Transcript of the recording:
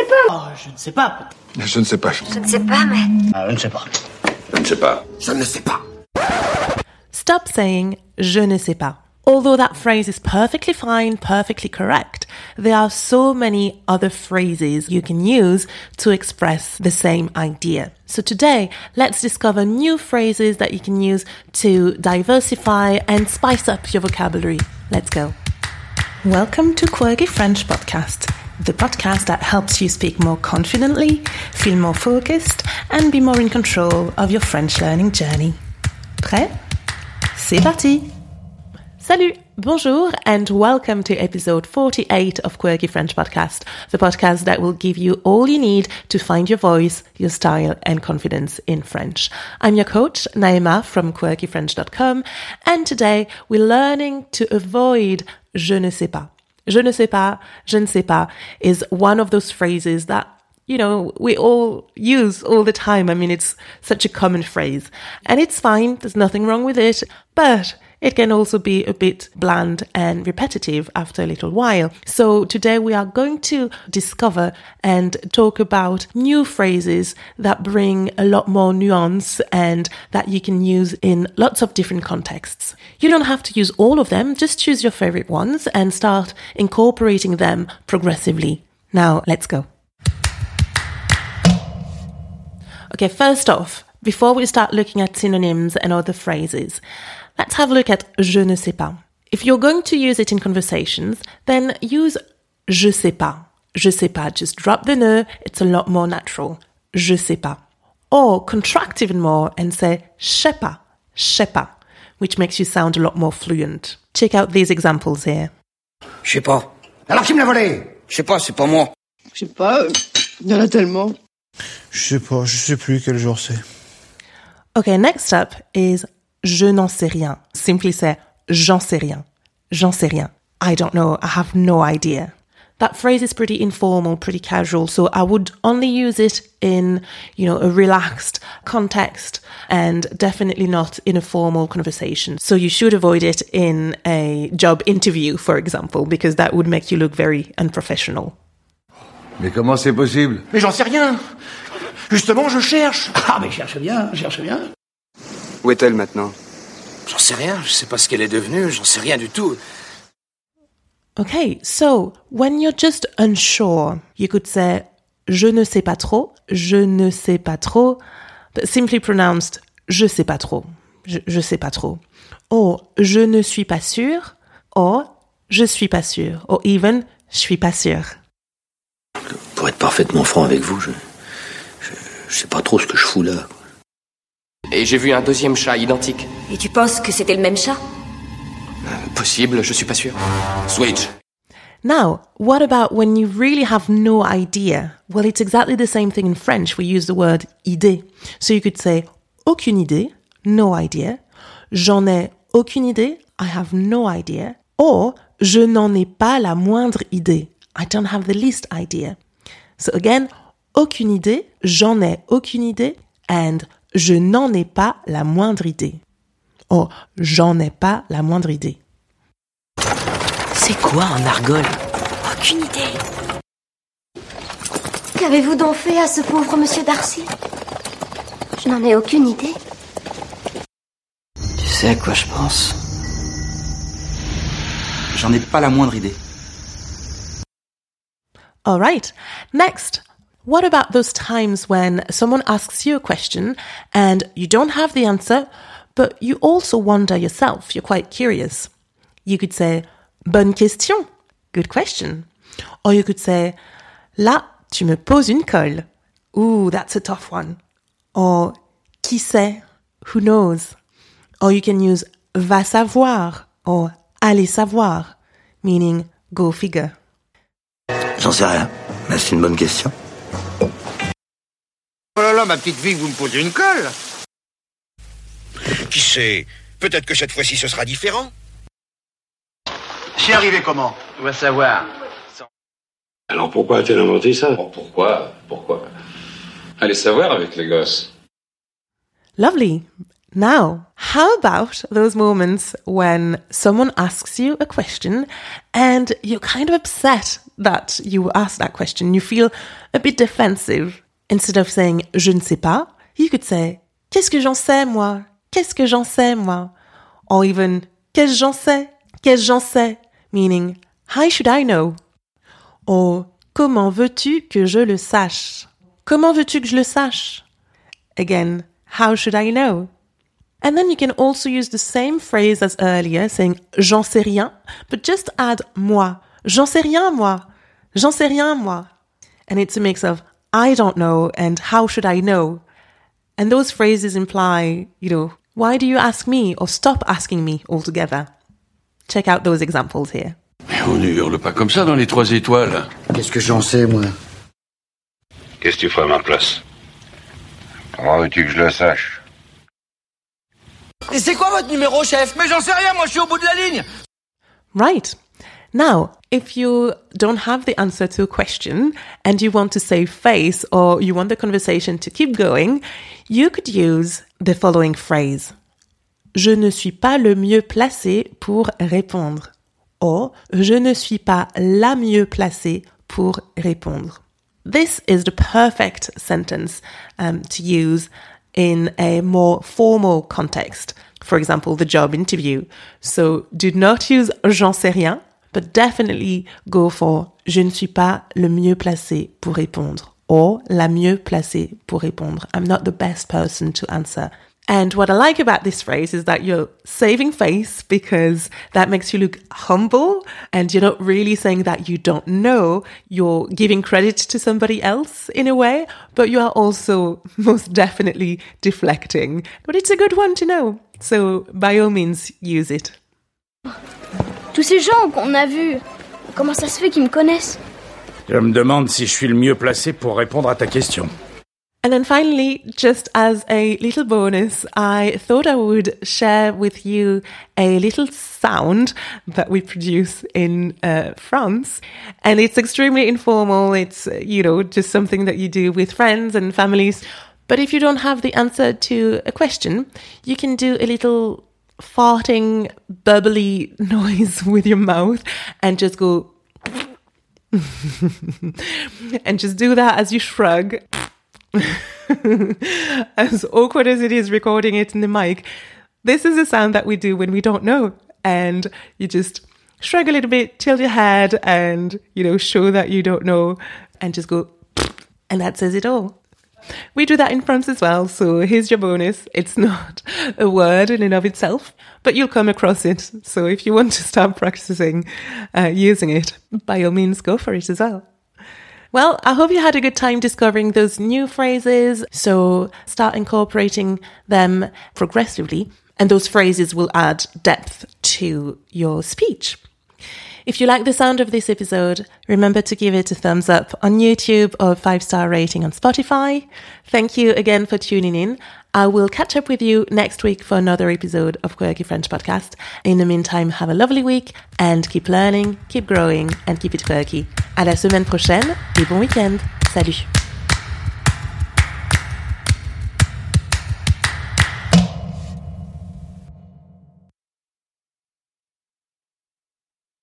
sais pas. Oh, je ne sais pas. Je ne sais pas. Je ne sais pas, mais. Ah, je ne sais pas. Je ne sais pas. Je ne sais pas. Stop saying je ne sais pas. Although that phrase is perfectly fine, perfectly correct, there are so many other phrases you can use to express the same idea. So today, let's discover new phrases that you can use to diversify and spice up your vocabulary. Let's go. Welcome to Quirky French Podcast, the podcast that helps you speak more confidently, feel more focused, and be more in control of your French learning journey. Prêt? C'est parti! Salut, bonjour, and welcome to episode 48 of Quirky French Podcast, the podcast that will give you all you need to find your voice, your style, and confidence in French. I'm your coach, Naima from quirkyfrench.com, and today we're learning to avoid je ne sais pas. Je ne sais pas, je ne sais pas is one of those phrases that you know, we all use all the time. I mean, it's such a common phrase and it's fine. There's nothing wrong with it, but it can also be a bit bland and repetitive after a little while. So today we are going to discover and talk about new phrases that bring a lot more nuance and that you can use in lots of different contexts. You don't have to use all of them, just choose your favorite ones and start incorporating them progressively. Now let's go. Okay, first off, before we start looking at synonyms and other phrases, let's have a look at je ne sais pas. If you're going to use it in conversations, then use je sais pas. Je sais pas. Just drop the ne. It's a lot more natural. Je sais pas. Or contract even more and say je sais pas. Je sais pas, which makes you sound a lot more fluent. Check out these examples here. Je sais pas. Alors qui me l'a volé Je sais pas, c'est pas moi. Je sais pas, il y en a tellement. Je sais pas, je sais plus quel jour c'est. Okay, next up is je n'en sais rien. Simply say j'en sais rien. J'en sais rien. I don't know. I have no idea. That phrase is pretty informal, pretty casual. So I would only use it in, you know, a relaxed context and definitely not in a formal conversation. So you should avoid it in a job interview, for example, because that would make you look very unprofessional. Mais comment c'est possible Mais j'en sais rien. Justement, je cherche. Ah, mais cherche bien, cherche bien. Où est-elle maintenant? J'en sais rien, je sais pas ce qu'elle est devenue, j'en sais rien du tout. Okay, so when you're just unsure, you could say je ne sais pas trop, je ne sais pas trop, but simply pronounced je sais pas trop, je, je sais pas trop. Or je ne suis pas sûr, or je suis pas sûr, or even je suis pas sûr. Pour être parfaitement franc avec vous, je, je, sais pas trop ce que je fous là. Et j'ai vu un deuxième chat identique. Et tu penses que c'était le même chat? Possible, je suis pas sûr. Switch. Now, what about when you really have no idea? Well, it's exactly the same thing in French. We use the word idée. So you could say aucune idée, no idea. J'en ai aucune idée, I have no idea. Or je n'en ai pas la moindre idée. I don't have the least idea. So again, aucune idée, j'en ai aucune idée, and je n'en ai pas la moindre idée. Or j'en ai pas la moindre idée. C'est quoi un argol? Aucune idée. Qu'avez-vous donc fait à ce pauvre monsieur Darcy? Je n'en ai aucune idée. Tu sais à quoi je pense? J'en ai pas la moindre idée. All right. Next, what about those times when someone asks you a question and you don't have the answer, but you also wonder yourself? You're quite curious. You could say, Bonne question. Good question. Or you could say, Là, tu me poses une colle. Ooh, that's a tough one. Or, qui sait? Who knows? Or you can use va savoir or aller savoir, meaning go figure. J'en sais rien. Mais c'est une bonne question. Là ma petite fille, vous me posez une colle Qui sait Peut-être que cette fois-ci ce sera différent. C'est arrivé comment? On va savoir. Alors pourquoi a-t-elle inventé ça? Pourquoi? Pourquoi? Allez savoir avec les gosses. Lovely. Now, how about those moments when someone asks you a question and you're kind of upset that you were asked that question, you feel a bit defensive. Instead of saying je ne sais pas, you could say qu'est-ce que j'en sais moi? Qu'est-ce que j'en sais moi? Or even qu'est-ce j'en sais? Qu'est-ce j'en sais? Meaning how should I know? Or comment veux-tu que je le sache? Comment veux-tu que je le sache? Again, how should I know? And then you can also use the same phrase as earlier, saying j'en sais rien, but just add moi. J'en sais rien, moi. J'en sais rien, moi. And it's a mix of I don't know and how should I know? And those phrases imply, you know, why do you ask me or stop asking me altogether? Check out those examples here. Mais on ne hurle pas comme ça dans les trois étoiles. Qu'est-ce que j'en sais, moi Qu'est-ce que tu ferais à ma place Comment veux-tu que je le sache Et c'est quoi votre numéro, chef Mais j'en sais rien, moi je suis au bout de la ligne Right. Now, if you don't have the answer to a question and you want to save face or you want the conversation to keep going, you could use the following phrase. Je ne suis pas le mieux placé pour répondre. Or, je ne suis pas la mieux placée pour répondre. This is the perfect sentence um, to use in a more formal context. For example, the job interview. So do not use j'en sais rien, but definitely go for je ne suis pas le mieux placé pour répondre or la mieux placée pour répondre. I'm not the best person to answer. And what I like about this phrase is that you're saving face because that makes you look humble and you're not really saying that you don't know. You're giving credit to somebody else in a way, but you are also most definitely deflecting. But it's a good one to know. So by all means, use it. Tous ces gens qu'on a vus, comment ça se fait qu'ils me connaissent Je me demande si je suis le mieux placé pour répondre à ta question. And then finally, just as a little bonus, I thought I would share with you a little sound that we produce in uh, France. And it's extremely informal. It's, uh, you know, just something that you do with friends and families. But if you don't have the answer to a question, you can do a little farting, bubbly noise with your mouth and just go, and just do that as you shrug. as awkward as it is recording it in the mic, this is a sound that we do when we don't know. And you just shrug a little bit, tilt your head, and, you know, show that you don't know, and just go, and that says it all. We do that in France as well. So here's your bonus. It's not a word in and of itself, but you'll come across it. So if you want to start practicing uh, using it, by all means, go for it as well. Well, I hope you had a good time discovering those new phrases. So start incorporating them progressively, and those phrases will add depth to your speech. If you like the sound of this episode, remember to give it a thumbs up on YouTube or five star rating on Spotify. Thank you again for tuning in. I will catch up with you next week for another episode of Quirky French Podcast. In the meantime, have a lovely week and keep learning, keep growing and keep it quirky. À la semaine prochaine et bon week-end. Salut!